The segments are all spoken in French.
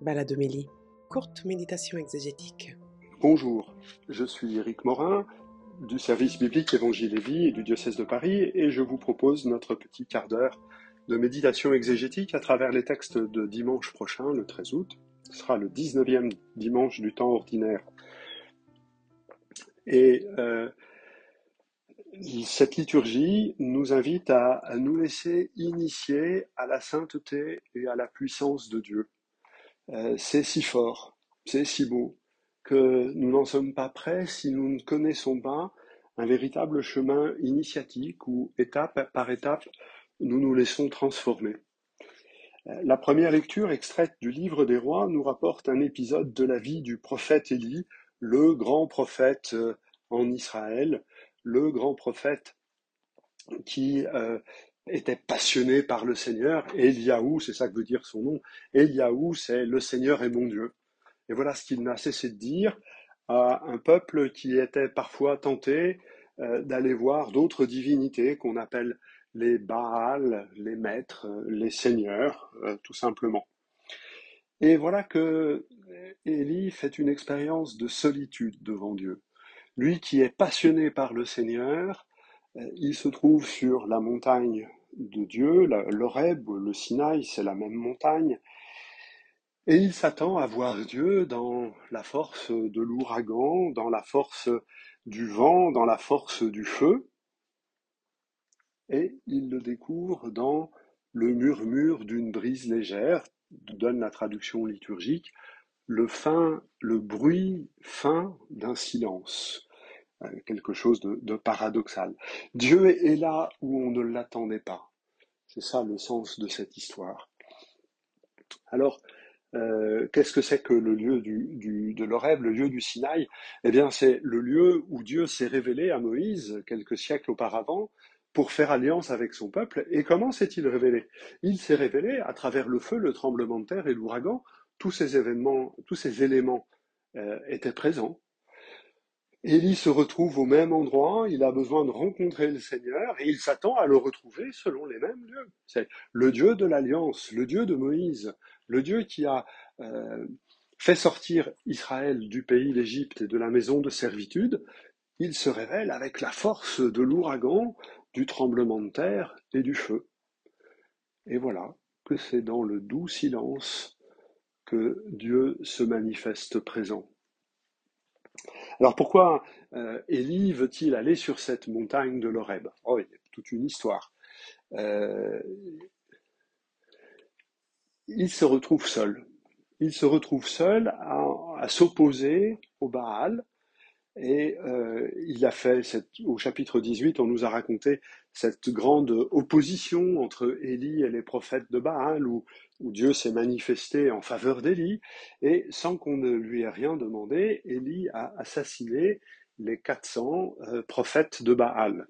Baladomélie, courte méditation exégétique. Bonjour, je suis Éric Morin du service biblique Évangile et Vie du diocèse de Paris et je vous propose notre petit quart d'heure de méditation exégétique à travers les textes de dimanche prochain, le 13 août. Ce sera le 19e dimanche du temps ordinaire. Et euh, cette liturgie nous invite à, nous laisser initier à la sainteté et à la puissance de Dieu. Euh, c'est si fort, c'est si beau, que nous n'en sommes pas prêts si nous ne connaissons pas un véritable chemin initiatique où, étape par étape, nous nous laissons transformer. Euh, la première lecture extraite du livre des rois nous rapporte un épisode de la vie du prophète Élie, le grand prophète euh, en Israël, le grand prophète qui était passionné par le Seigneur. Eliaou, c'est ça que veut dire son nom. Eliaou, c'est le Seigneur est mon Dieu. Et voilà ce qu'il n'a cessé de dire à un peuple qui était parfois tenté euh, d'aller voir d'autres divinités qu'on appelle les Baals, les maîtres, les seigneurs, euh, tout simplement. Et voilà que Élie fait une expérience de solitude devant Dieu. Lui qui est passionné par le Seigneur, il se trouve sur la montagne de Dieu, l'Oreb, le Sinaï, c'est la même montagne, et il s'attend à voir Dieu dans la force de l'ouragan, dans la force du vent, dans la force du feu, et il le découvre dans le murmure d'une brise légère, donne la traduction liturgique, le fin, le bruit fin d'un silence. Euh, quelque chose de, paradoxal. Dieu est là où on ne l'attendait pas. C'est ça le sens de cette histoire. Alors, euh, qu'est-ce que c'est que le lieu du, de l'Oreb, le lieu du Sinaï? Eh bien, c'est le lieu où Dieu s'est révélé à Moïse quelques siècles auparavant pour faire alliance avec son peuple. Et comment s'est-il révélé? Il s'est révélé à travers le feu, le tremblement de terre et l'ouragan. Tous ces événements, tous ces éléments euh, étaient présents. Élie se retrouve au même endroit, il a besoin de rencontrer le Seigneur et il s'attend à le retrouver selon les mêmes lieux. C'est le Dieu de l'Alliance, le Dieu de Moïse, le Dieu qui a euh, fait sortir Israël du pays d'Égypte et de la maison de servitude. Il se révèle avec la force de l'ouragan, du tremblement de terre et du feu. Et voilà que c'est dans le doux silence que Dieu se manifeste présent. Alors pourquoi euh, Élie veut-il aller sur cette montagne de l'Oreb Oh, il y a toute une histoire. Euh, il se retrouve seul. Il se retrouve seul à, s'opposer au Baal. Et euh, il a fait, au chapitre 18, on nous a raconté cette grande opposition entre Élie et les prophètes de Baal, où Dieu s'est manifesté en faveur d'Élie, et sans qu'on ne lui ait rien demandé, Élie a assassiné les 400 euh, prophètes de Baal.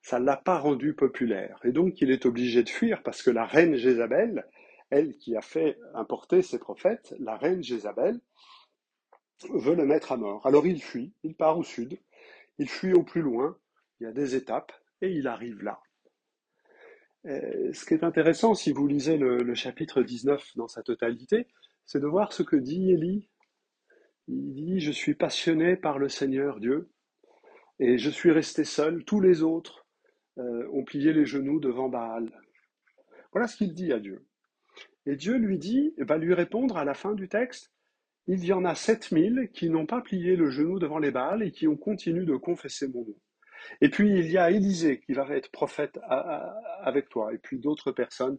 Ça ne l'a pas rendu populaire, et donc il est obligé de fuir parce que la reine Jézabel, elle qui a fait importer ces prophètes, la reine Jézabel, veut le mettre à mort. Alors il fuit, il part au sud, il fuit au plus loin, il y a des étapes, et il arrive là. Euh, ce qui est intéressant, si vous lisez le, chapitre 19 dans sa totalité, c'est de voir ce que dit Élie. Il dit, je suis passionné par le Seigneur Dieu, et je suis resté seul. Tous les autres euh, ont plié les genoux devant Baal. Voilà ce qu'il dit à Dieu. Et Dieu lui dit, va lui répondre à la fin du texte, il y en a 7000 qui n'ont pas plié le genou devant les Baals et qui ont continué de confesser mon nom. Et puis il y a Élisée qui va être prophète avec toi, et puis d'autres personnes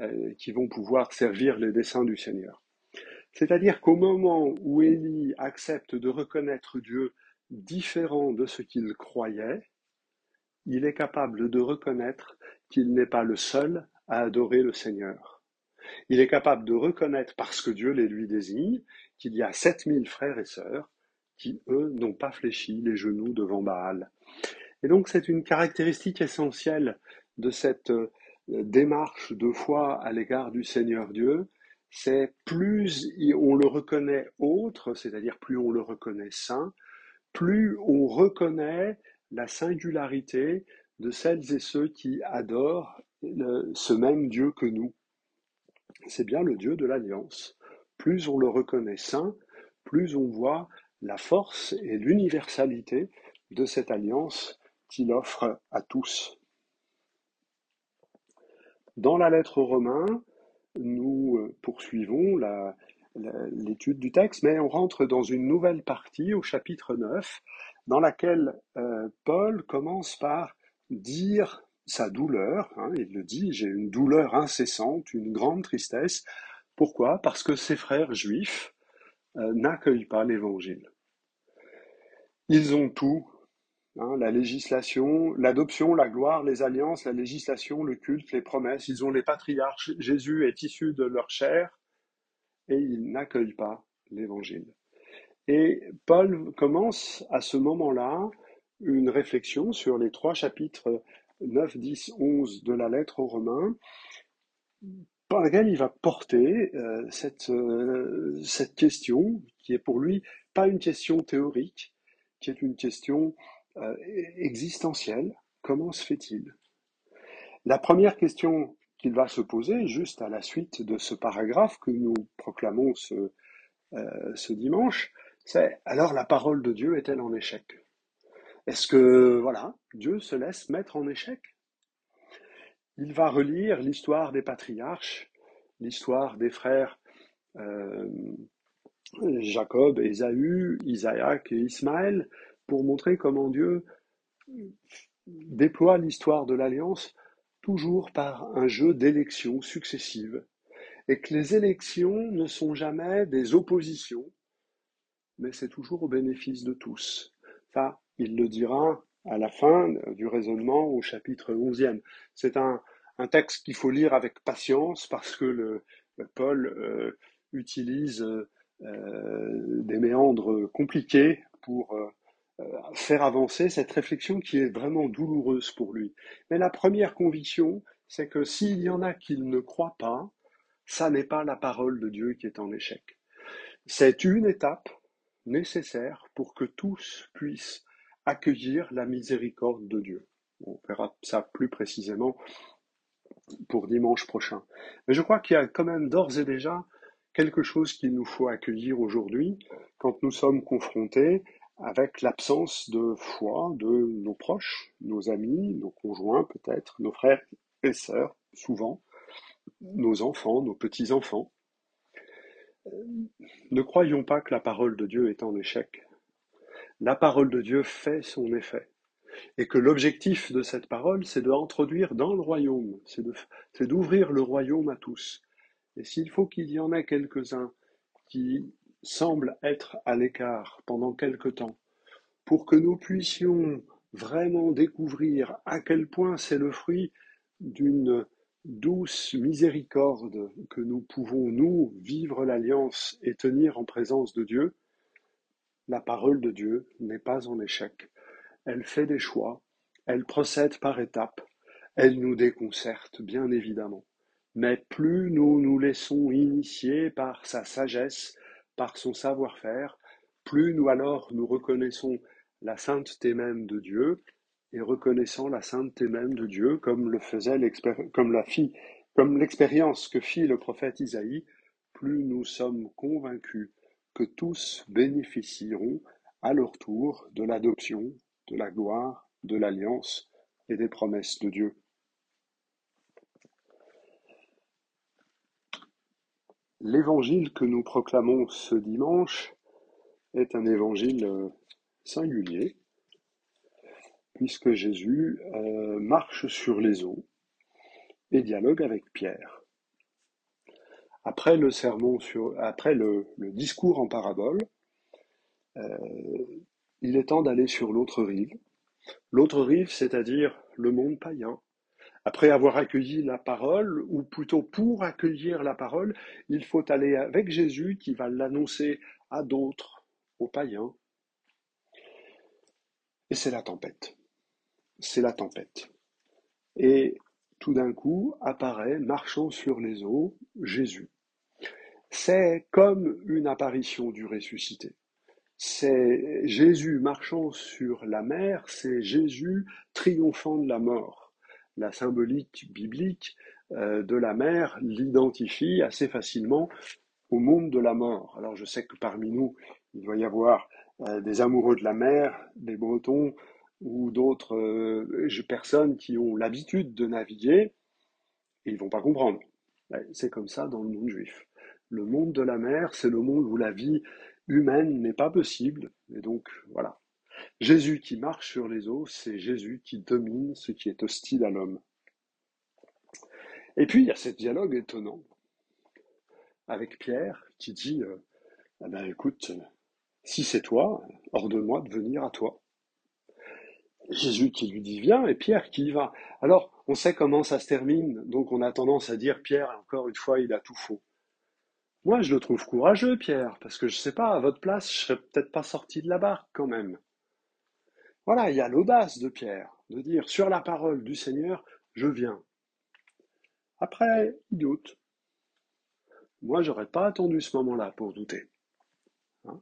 euh, qui vont pouvoir servir les desseins du Seigneur. C'est-à-dire qu'au moment où Élie accepte de reconnaître Dieu différent de ce qu'il croyait, il est capable de reconnaître qu'il n'est pas le seul à adorer le Seigneur. Il est capable de reconnaître, parce que Dieu les lui désigne, qu'il y a 7000 frères et sœurs qui, eux, n'ont pas fléchi les genoux devant Baal. Et donc c'est une caractéristique essentielle de cette euh, démarche de foi à l'égard du Seigneur Dieu, c'est plus on le reconnaît autre, c'est-à-dire plus on le reconnaît saint, plus on reconnaît la singularité de celles et ceux qui adorent ce même Dieu que nous. C'est bien le Dieu de l'alliance. Plus on le reconnaît saint, plus on voit la force et l'universalité de cette alliance qu'il offre à tous. Dans la lettre aux Romains, nous euh, poursuivons l'étude du texte, mais on rentre dans une nouvelle partie au chapitre 9, dans laquelle euh, Paul commence par dire sa douleur. Hein, il le dit, j'ai une douleur incessante, une grande tristesse. Pourquoi? Parce que ses frères juifs euh, n'accueillent pas l'Évangile. Ils ont tout, hein, la législation, l'adoption, la gloire, les alliances, la législation, le culte, les promesses. Ils ont les patriarches. Jésus est issu de leur chair et ils n'accueillent pas l'Évangile. Et Paul commence à ce moment-là une réflexion sur les trois chapitres 9, 10, 11 de la lettre aux Romains, par laquelle il va porter euh, cette, euh, cette question, qui est pour lui pas une question théorique, qui est une question euh, existentielle. Comment se fait-il? La première question qu'il va se poser, juste à la suite de ce paragraphe que nous proclamons ce, ce dimanche, c'est alors la parole de Dieu est-elle en échec? Est-ce que, voilà, Dieu se laisse mettre en échec? Il va relire l'histoire des patriarches, l'histoire des frères euh, Jacob, Ésaü, Isaac et Ismaël, pour montrer comment Dieu déploie l'histoire de l'alliance toujours par un jeu d'élections successives, et que les élections ne sont jamais des oppositions, mais c'est toujours au bénéfice de tous. Ça, il le dira à la fin du raisonnement au chapitre 11e. C'est un, texte qu'il faut lire avec patience parce que le, Paul euh, utilise euh, des méandres compliqués pour euh, faire avancer cette réflexion qui est vraiment douloureuse pour lui. Mais la première conviction, c'est que s'il y en a qui ne croient pas, ça n'est pas la parole de Dieu qui est en échec. C'est une étape nécessaire pour que tous puissent accueillir la miséricorde de Dieu. On verra ça plus précisément pour dimanche prochain. Mais je crois qu'il y a quand même d'ores et déjà quelque chose qu'il nous faut accueillir aujourd'hui quand nous sommes confrontés avec l'absence de foi de nos proches, nos amis, nos conjoints peut-être, nos frères et sœurs, souvent, nos enfants, nos petits-enfants. Ne croyons pas que la parole de Dieu est en échec la parole de Dieu fait son effet. Et que l'objectif de cette parole, c'est d'introduire dans le royaume, c'est d'ouvrir le royaume à tous. Et s'il faut qu'il y en ait quelques-uns qui semblent être à l'écart pendant quelque temps, pour que nous puissions vraiment découvrir à quel point c'est le fruit d'une douce miséricorde que nous pouvons, nous, vivre l'alliance et tenir en présence de Dieu, la parole de Dieu n'est pas en échec. Elle fait des choix, elle procède par étapes, elle nous déconcerte, bien évidemment. Mais plus nous nous laissons initier par sa sagesse, par son savoir-faire, plus nous alors nous reconnaissons la sainteté même de Dieu, et reconnaissant la sainteté même de Dieu, comme le faisait comme la fille, comme l'expérience que fit le prophète Isaïe, plus nous sommes convaincus tous bénéficieront à leur tour de l'adoption, de la gloire, de l'alliance et des promesses de Dieu. L'évangile que nous proclamons ce dimanche est un évangile euh, singulier, puisque Jésus euh, marche sur les eaux et dialogue avec Pierre. Après le discours en parabole, euh, il est temps d'aller sur l'autre rive. L'autre rive, c'est-à-dire le monde païen. Après avoir accueilli la parole, ou plutôt pour accueillir la parole, il faut aller avec Jésus qui va l'annoncer à d'autres, aux païens. Et c'est la tempête. C'est la tempête. Et tout d'un coup apparaît, marchant sur les eaux, Jésus. C'est comme une apparition du ressuscité. C'est Jésus marchant sur la mer, c'est Jésus triomphant de la mort. La symbolique biblique euh, de la mer l'identifie assez facilement au monde de la mort. Alors je sais que parmi nous, il doit y avoir euh, des amoureux de la mer, des Bretons ou d'autres euh, personnes qui ont l'habitude de naviguer, et ils vont pas comprendre. C'est comme ça dans le monde juif. Le monde de la mer, c'est le monde où la vie humaine n'est pas possible. Et donc, voilà. Jésus qui marche sur les eaux, c'est Jésus qui domine ce qui est hostile à l'homme. Et puis, il y a ce dialogue étonnant avec Pierre qui dit euh, eh ben, écoute, si c'est toi, ordonne-moi de venir à toi. Jésus qui lui dit viens et Pierre qui y va. Alors, on sait comment ça se termine, donc on a tendance à dire Pierre, encore une fois, il a tout faux. Moi, je le trouve courageux, Pierre, parce que je sais pas, à votre place, je serais peut-être pas sorti de la barque quand même. Voilà, il y a l'audace de Pierre, de dire sur la parole du Seigneur, je viens. Après, il doute. Moi, j'aurais pas attendu ce moment-là pour douter. Hein.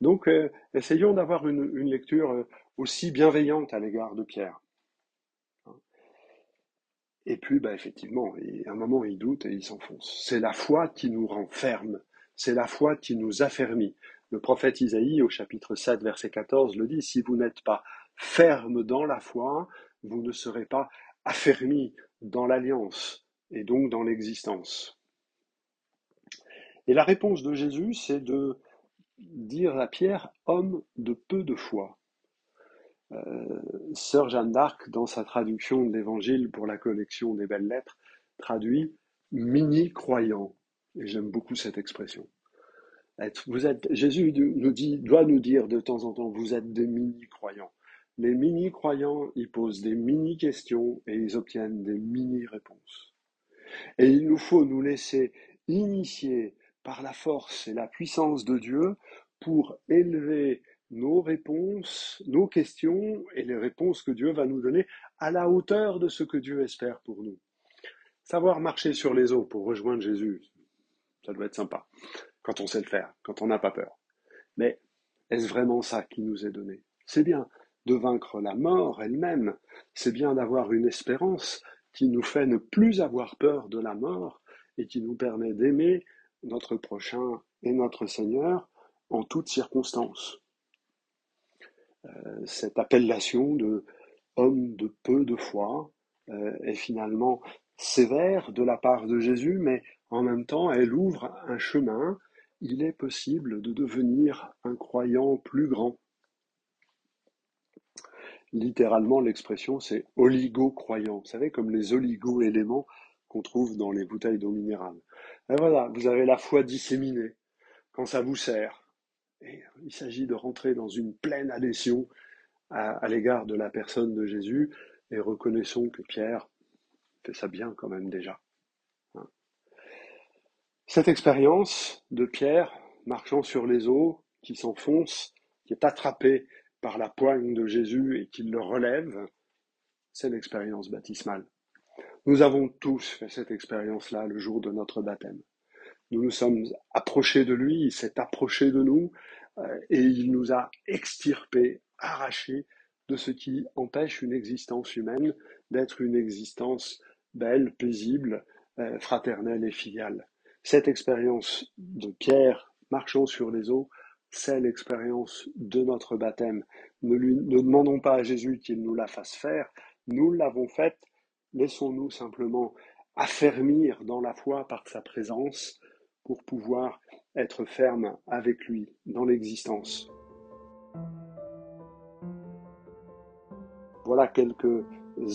Donc, euh, essayons d'avoir une, lecture euh, aussi bienveillante à l'égard de Pierre. Et puis, bah, effectivement, à un moment, il doute et il s'enfonce. C'est la foi qui nous rend fermes. C'est la foi qui nous affermit. Le prophète Isaïe, au chapitre 7, verset 14, le dit, si vous n'êtes pas ferme dans la foi, vous ne serez pas affermis dans l'alliance et donc dans l'existence. Et la réponse de Jésus, c'est de dire à Pierre, homme de peu de foi. Euh, Sœur Jeanne d'Arc, dans sa traduction de l'Évangile pour la collection des belles lettres, traduit mini-croyant. Et j'aime beaucoup cette expression. vous êtes, Jésus nous dit, doit nous dire de temps en temps, vous êtes des mini-croyants. Les mini-croyants, ils posent des mini-questions et ils obtiennent des mini-réponses. Et il nous faut nous laisser initier par la force et la puissance de Dieu pour élever nos réponses, nos questions et les réponses que Dieu va nous donner à la hauteur de ce que Dieu espère pour nous. Savoir marcher sur les eaux pour rejoindre Jésus, ça doit être sympa, quand on sait le faire, quand on n'a pas peur. Mais est-ce vraiment ça qui nous est donné? C'est bien de vaincre la mort elle-même, c'est bien d'avoir une espérance qui nous fait ne plus avoir peur de la mort et qui nous permet d'aimer notre prochain et notre Seigneur en toutes circonstances. Euh, cette appellation de homme de peu de foi euh, est finalement sévère de la part de Jésus, mais en même temps elle ouvre un chemin. Il est possible de devenir un croyant plus grand. Littéralement, l'expression c'est oligo-croyant. Vous savez, comme les oligo-éléments qu'on trouve dans les bouteilles d'eau minérale. Et voilà, vous avez la foi disséminée quand ça vous sert. Et il s'agit de rentrer dans une pleine adhésion à, l'égard de la personne de Jésus et reconnaissons que Pierre fait ça bien quand même déjà. Hein. Cette expérience de Pierre marchant sur les eaux, qui s'enfonce, qui est attrapé par la poigne de Jésus et qui le relève, c'est l'expérience baptismale. Nous avons tous fait cette expérience-là le jour de notre baptême. Nous nous sommes approchés de lui, il s'est approché de nous euh, et il nous a extirpés, arrachés de ce qui empêche une existence humaine d'être une existence belle, paisible, euh, fraternelle et filiale. Cette expérience de Pierre marchant sur les eaux, c'est l'expérience de notre baptême. Ne, ne demandons pas à Jésus qu'il nous la fasse faire, nous l'avons faite Laissons-nous simplement affermir dans la foi par sa présence pour pouvoir être ferme avec lui dans l'existence. Voilà quelques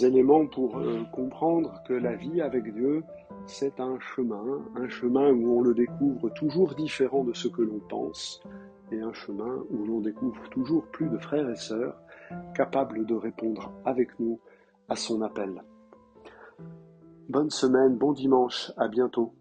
éléments pour euh, comprendre que la vie avec Dieu, c'est un chemin, un chemin où on le découvre toujours différent de ce que l'on pense, et un chemin où l'on découvre toujours plus de frères et sœurs capables de répondre avec nous à son appel. Bonne semaine, bon dimanche, à bientôt.